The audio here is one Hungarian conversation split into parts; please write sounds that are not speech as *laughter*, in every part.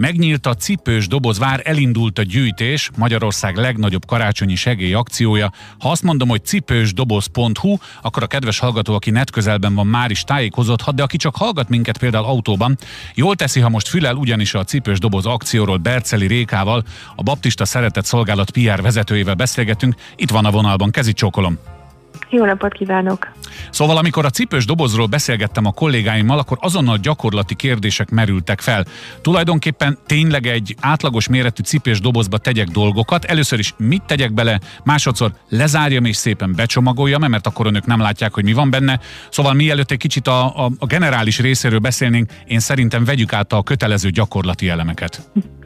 Megnyílt a cipős dobozvár, elindult a gyűjtés, Magyarország legnagyobb karácsonyi segélyakciója. Ha azt mondom, hogy cipősdoboz.hu, akkor a kedves hallgató, aki net közelben van, már is tájékozódhat, de aki csak hallgat minket például autóban, jól teszi, ha most fülel, ugyanis a cipős doboz akcióról Berceli Rékával, a Baptista Szeretett Szolgálat PR vezetőjével beszélgetünk. Itt van a vonalban, kezi csókolom. Jó napot kívánok! Szóval amikor a cipős dobozról beszélgettem a kollégáimmal, akkor azonnal gyakorlati kérdések merültek fel. Tulajdonképpen tényleg egy átlagos méretű cipős dobozba tegyek dolgokat. Először is mit tegyek bele, másodszor lezárjam és szépen becsomagoljam, mert akkor önök nem látják, hogy mi van benne. Szóval mielőtt egy kicsit a, a, a generális részéről beszélnénk, én szerintem vegyük át a kötelező gyakorlati elemeket. *laughs*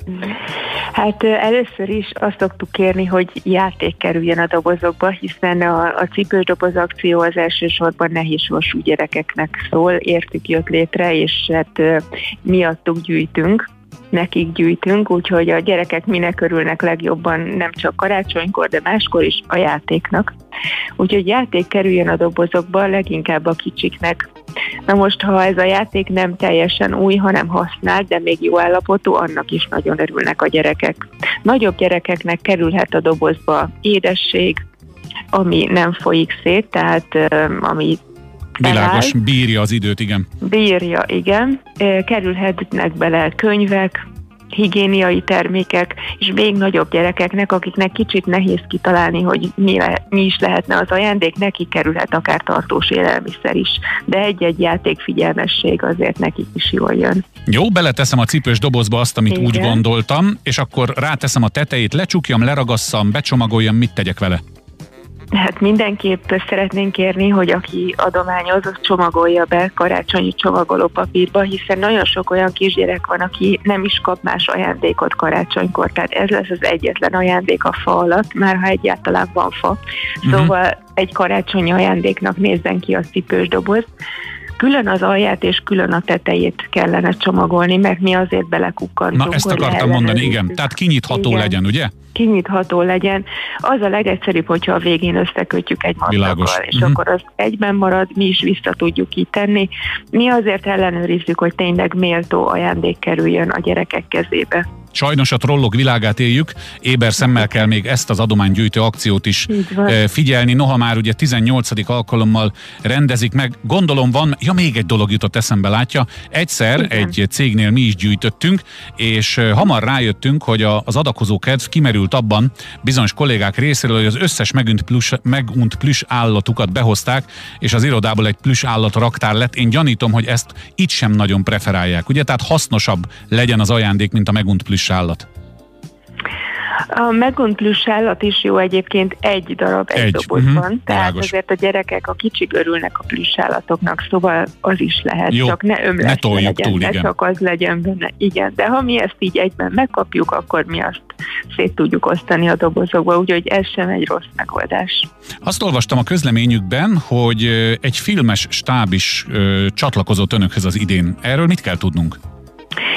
Hát először is azt szoktuk kérni, hogy játék kerüljön a dobozokba, hiszen a, a cipős doboz akció az elsősorban nehézsorsú gyerekeknek szól, értük jött létre, és hát miattuk gyűjtünk nekik gyűjtünk, úgyhogy a gyerekek minek örülnek legjobban, nem csak karácsonykor, de máskor is a játéknak. Úgyhogy játék kerüljön a dobozokba, leginkább a kicsiknek. Na most, ha ez a játék nem teljesen új, hanem használt, de még jó állapotú, annak is nagyon örülnek a gyerekek. Nagyobb gyerekeknek kerülhet a dobozba édesség, ami nem folyik szét, tehát ami Világos, bírja az időt, igen. Bírja, igen. Kerülhetnek bele könyvek, higiéniai termékek, és még nagyobb gyerekeknek, akiknek kicsit nehéz kitalálni, hogy mi, le, mi is lehetne az ajándék, neki kerülhet akár tartós élelmiszer is, de egy-egy játék figyelmesség azért nekik is jól jön. Jó, beleteszem a cipős dobozba azt, amit Igen. úgy gondoltam, és akkor ráteszem a tetejét, lecsukjam, leragasszam, becsomagoljam, mit tegyek vele? Hát mindenképp szeretnénk kérni, hogy aki adományoz, az csomagolja be karácsonyi csomagoló papírba, hiszen nagyon sok olyan kisgyerek van, aki nem is kap más ajándékot karácsonykor, tehát ez lesz az egyetlen ajándék a fa alatt, már ha egyáltalán van fa. Uh-huh. Szóval egy karácsonyi ajándéknak nézzen ki a cipős doboz külön az alját és külön a tetejét kellene csomagolni, mert mi azért belekukkantunk. Na ezt akartam mondani, igen. Tehát kinyitható igen. legyen, ugye? Kinyitható legyen. Az a legegyszerűbb, hogyha a végén összekötjük egy masztakkal, és uh-huh. akkor az egyben marad, mi is vissza tudjuk így tenni. Mi azért ellenőrizzük, hogy tényleg méltó ajándék kerüljön a gyerekek kezébe. Sajnos a trollok világát éljük, éber szemmel kell még ezt az adománygyűjtő akciót is figyelni. Noha már ugye 18. alkalommal rendezik meg, gondolom van, ja még egy dolog jutott eszembe látja, egyszer Igen. egy cégnél mi is gyűjtöttünk, és hamar rájöttünk, hogy az adakozó kedv kimerült abban bizonyos kollégák részéről, hogy az összes megünt plusz, megunt plusz állatukat behozták, és az irodából egy plusz állat raktár lett. Én gyanítom, hogy ezt itt sem nagyon preferálják, ugye? Tehát hasznosabb legyen az ajándék, mint a megunt plusz állat? A megont állat is jó egyébként egy darab egy, egy. dobozban, uh-huh. tehát Világos. azért a gyerekek a kicsik örülnek a állatoknak, szóval az is lehet, jó. csak ne ömlesz ne legyen, túl, ne igen. csak az legyen benne. Igen, de ha mi ezt így egyben megkapjuk, akkor mi azt szét tudjuk osztani a dobozokba, úgyhogy ez sem egy rossz megoldás. Azt olvastam a közleményükben, hogy egy filmes stáb is ö, csatlakozott önökhöz az idén. Erről mit kell tudnunk?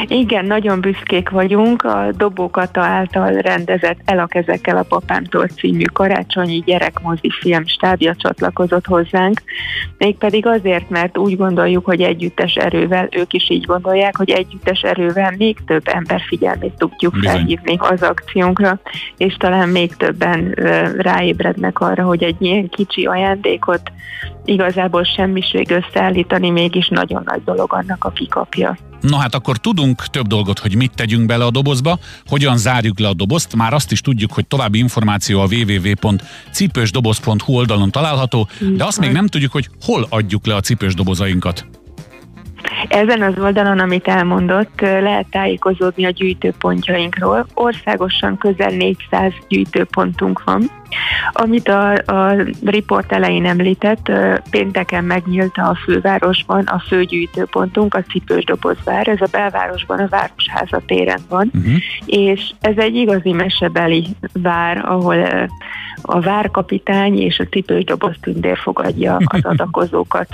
Igen, nagyon büszkék vagyunk. A Dobókata által rendezett El a kezekkel a papámtól című karácsonyi gyerekmozi film stábja csatlakozott hozzánk. Mégpedig azért, mert úgy gondoljuk, hogy együttes erővel, ők is így gondolják, hogy együttes erővel még több ember figyelmét tudjuk Bizony. felhívni az akciónkra, és talán még többen ráébrednek arra, hogy egy ilyen kicsi ajándékot igazából semmiség összeállítani mégis nagyon nagy dolog annak, aki kapja. Na hát akkor tudunk több dolgot, hogy mit tegyünk bele a dobozba, hogyan zárjuk le a dobozt, már azt is tudjuk, hogy további információ a www.cipősdoboz.hu oldalon található, de azt még nem tudjuk, hogy hol adjuk le a cipős dobozainkat. Ezen az oldalon, amit elmondott, lehet tájékozódni a gyűjtőpontjainkról. Országosan közel 400 gyűjtőpontunk van. Amit a, a riport elején említett, pénteken megnyílt a fővárosban a főgyűjtőpontunk, a Cipős Dobozvár, ez a belvárosban a Városháza téren van, uh-huh. és ez egy igazi mesebeli vár, ahol a várkapitány és a cipős doboz tündér fogadja az *laughs* adakozókat.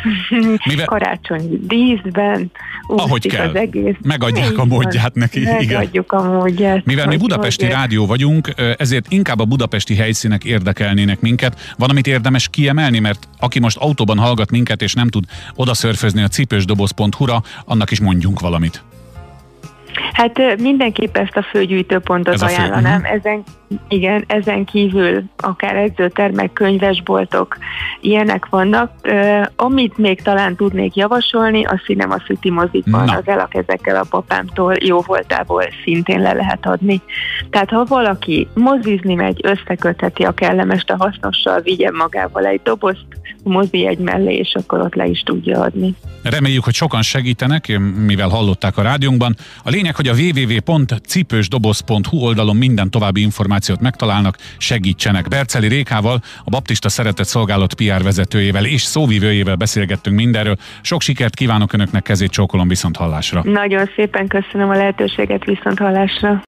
Mivel... Karácsonyi díszben, ahogy kell. az egész. Megadják a módját neki. Megadjuk igen. a módját. Mivel mi budapesti hogy... rádió vagyunk, ezért inkább a budapesti helyszínek érdekelnének minket. Van, amit érdemes kiemelni, mert aki most autóban hallgat minket, és nem tud oda szörfözni a cipősdoboz.hu-ra, annak is mondjunk valamit. Hát mindenképp ezt a főgyűjtőpontot Ez ajánlanám. Uh-huh. Ezen, igen, ezen kívül akár edzőtermek, könyvesboltok, ilyenek vannak. Uh, amit még talán tudnék javasolni, a Cinema City mozikban az elak ezekkel a papámtól jó voltából szintén le lehet adni. Tehát ha valaki mozizni megy, összekötheti a kellemest a hasznossal, vigyen magával egy dobozt, mozi egy mellé, és akkor ott le is tudja adni. Reméljük, hogy sokan segítenek, mivel hallották a rádiónkban. A lényeg, hogy a www.cipősdoboz.hu oldalon minden további információt megtalálnak, segítsenek. Berceli Rékával, a Baptista Szeretett Szolgálat PR vezetőjével és szóvivőjével beszélgettünk mindenről. Sok sikert kívánok Önöknek, kezét csókolom viszont hallásra. Nagyon szépen köszönöm a lehetőséget viszont hallásra.